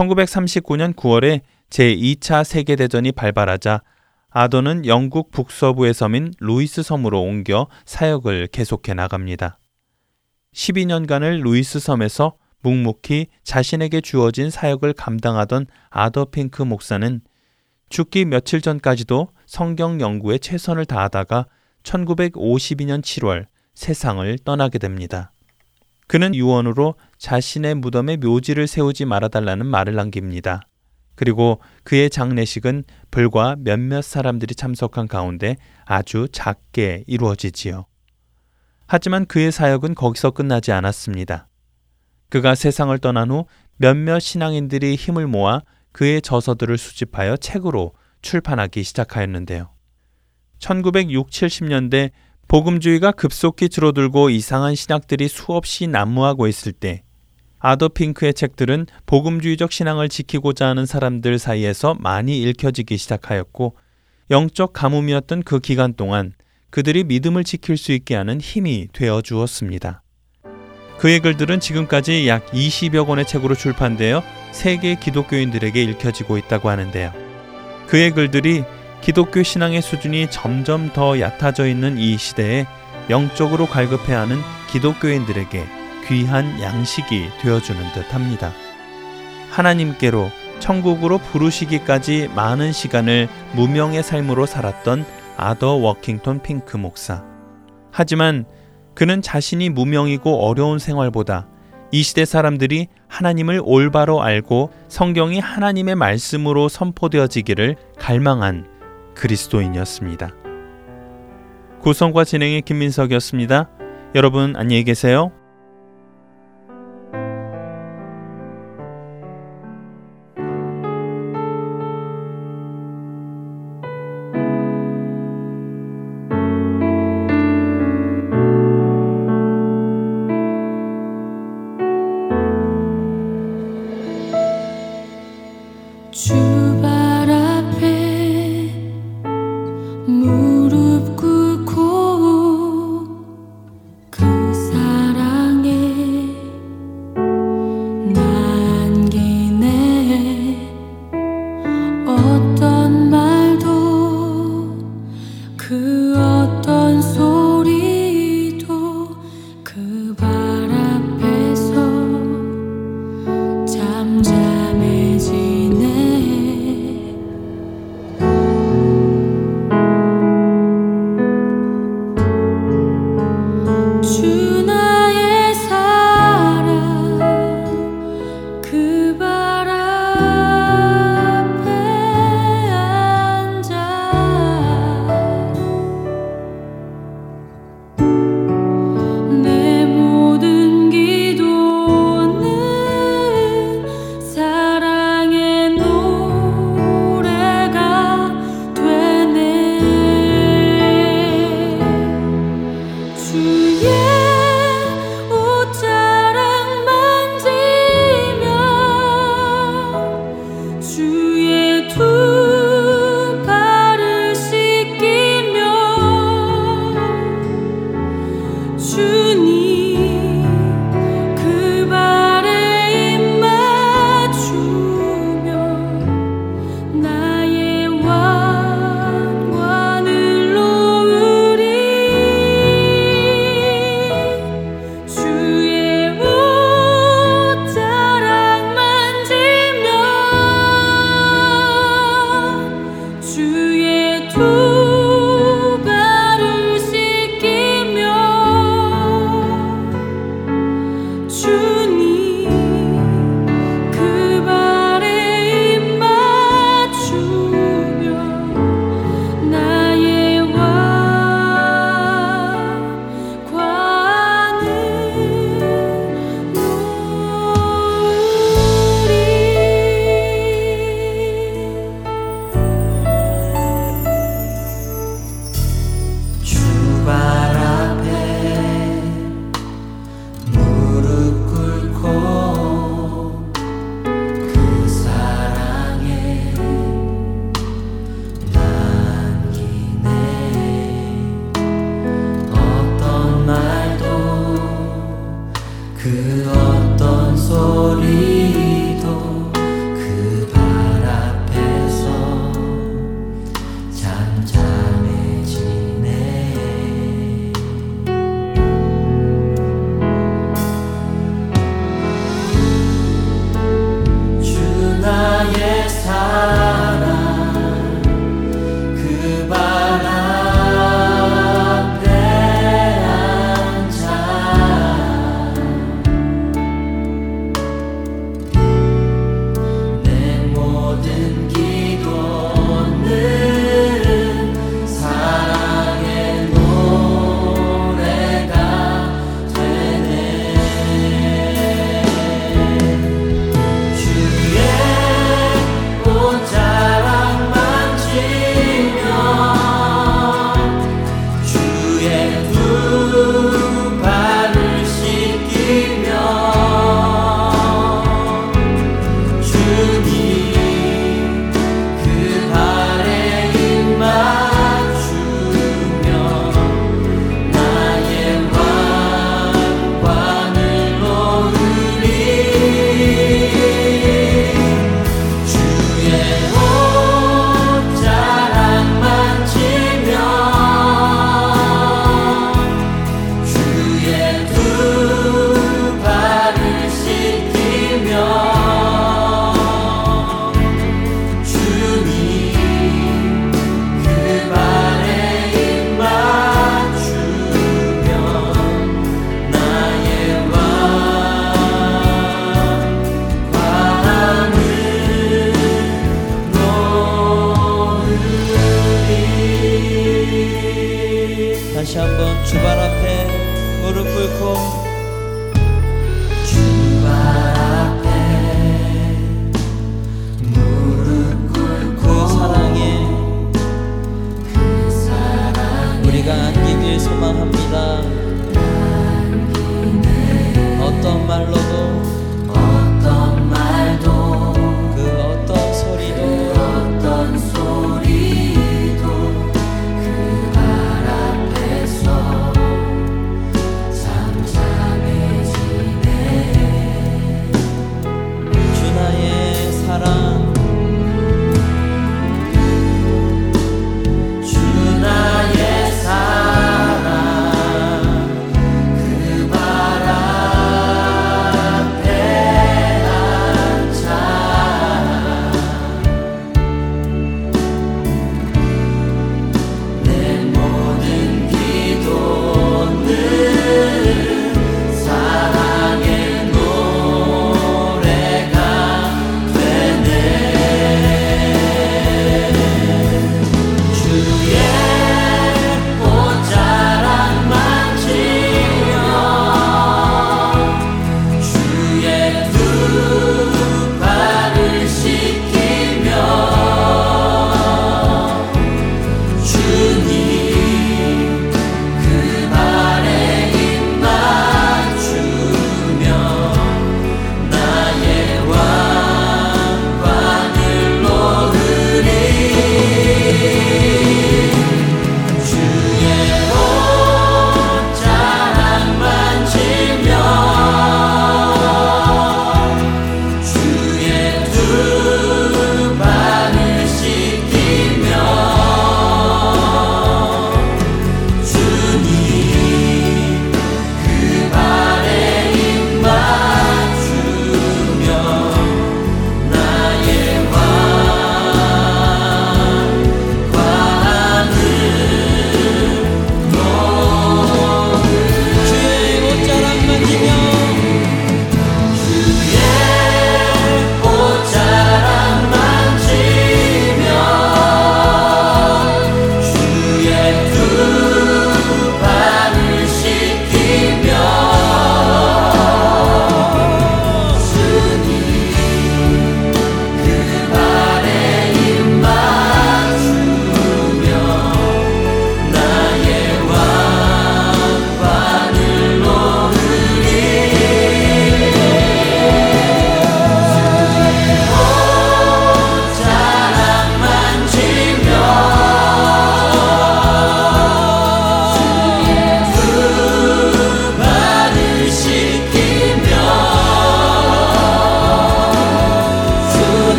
(1939년 9월에) 제2차 세계대전이 발발하자 아더는 영국 북서부의 섬인 루이스 섬으로 옮겨 사역을 계속해 나갑니다. 12년간을 루이스 섬에서 묵묵히 자신에게 주어진 사역을 감당하던 아더 핑크 목사는 죽기 며칠 전까지도 성경 연구에 최선을 다하다가 1952년 7월 세상을 떠나게 됩니다. 그는 유언으로 자신의 무덤에 묘지를 세우지 말아달라는 말을 남깁니다. 그리고 그의 장례식은 불과 몇몇 사람들이 참석한 가운데 아주 작게 이루어지지요. 하지만 그의 사역은 거기서 끝나지 않았습니다. 그가 세상을 떠난 후 몇몇 신앙인들이 힘을 모아 그의 저서들을 수집하여 책으로 출판하기 시작하였는데요. 1960, 70년대 복음주의가 급속히 줄어들고 이상한 신학들이 수없이 난무하고 있을 때 아더 핑크의 책들은 복음주의적 신앙을 지키고자 하는 사람들 사이에서 많이 읽혀지기 시작하였고 영적 가뭄이었던 그 기간 동안 그들이 믿음을 지킬 수 있게 하는 힘이 되어 주었습니다. 그의 글들은 지금까지 약 20여 권의 책으로 출판되어 세계 기독교인들에게 읽혀지고 있다고 하는데요. 그의 글들이 기독교 신앙의 수준이 점점 더 얕아져 있는 이 시대에 영적으로 갈급해야 하는 기독교인들에게 귀한 양식이 되어주는 듯 합니다. 하나님께로 천국으로 부르시기까지 많은 시간을 무명의 삶으로 살았던 아더 워킹턴 핑크 목사. 하지만 그는 자신이 무명이고 어려운 생활보다 이 시대 사람들이 하나님을 올바로 알고 성경이 하나님의 말씀으로 선포되어지기를 갈망한 그리스도인이었습니다. 구성과 진행의 김민석이었습니다. 여러분 안녕히 계세요.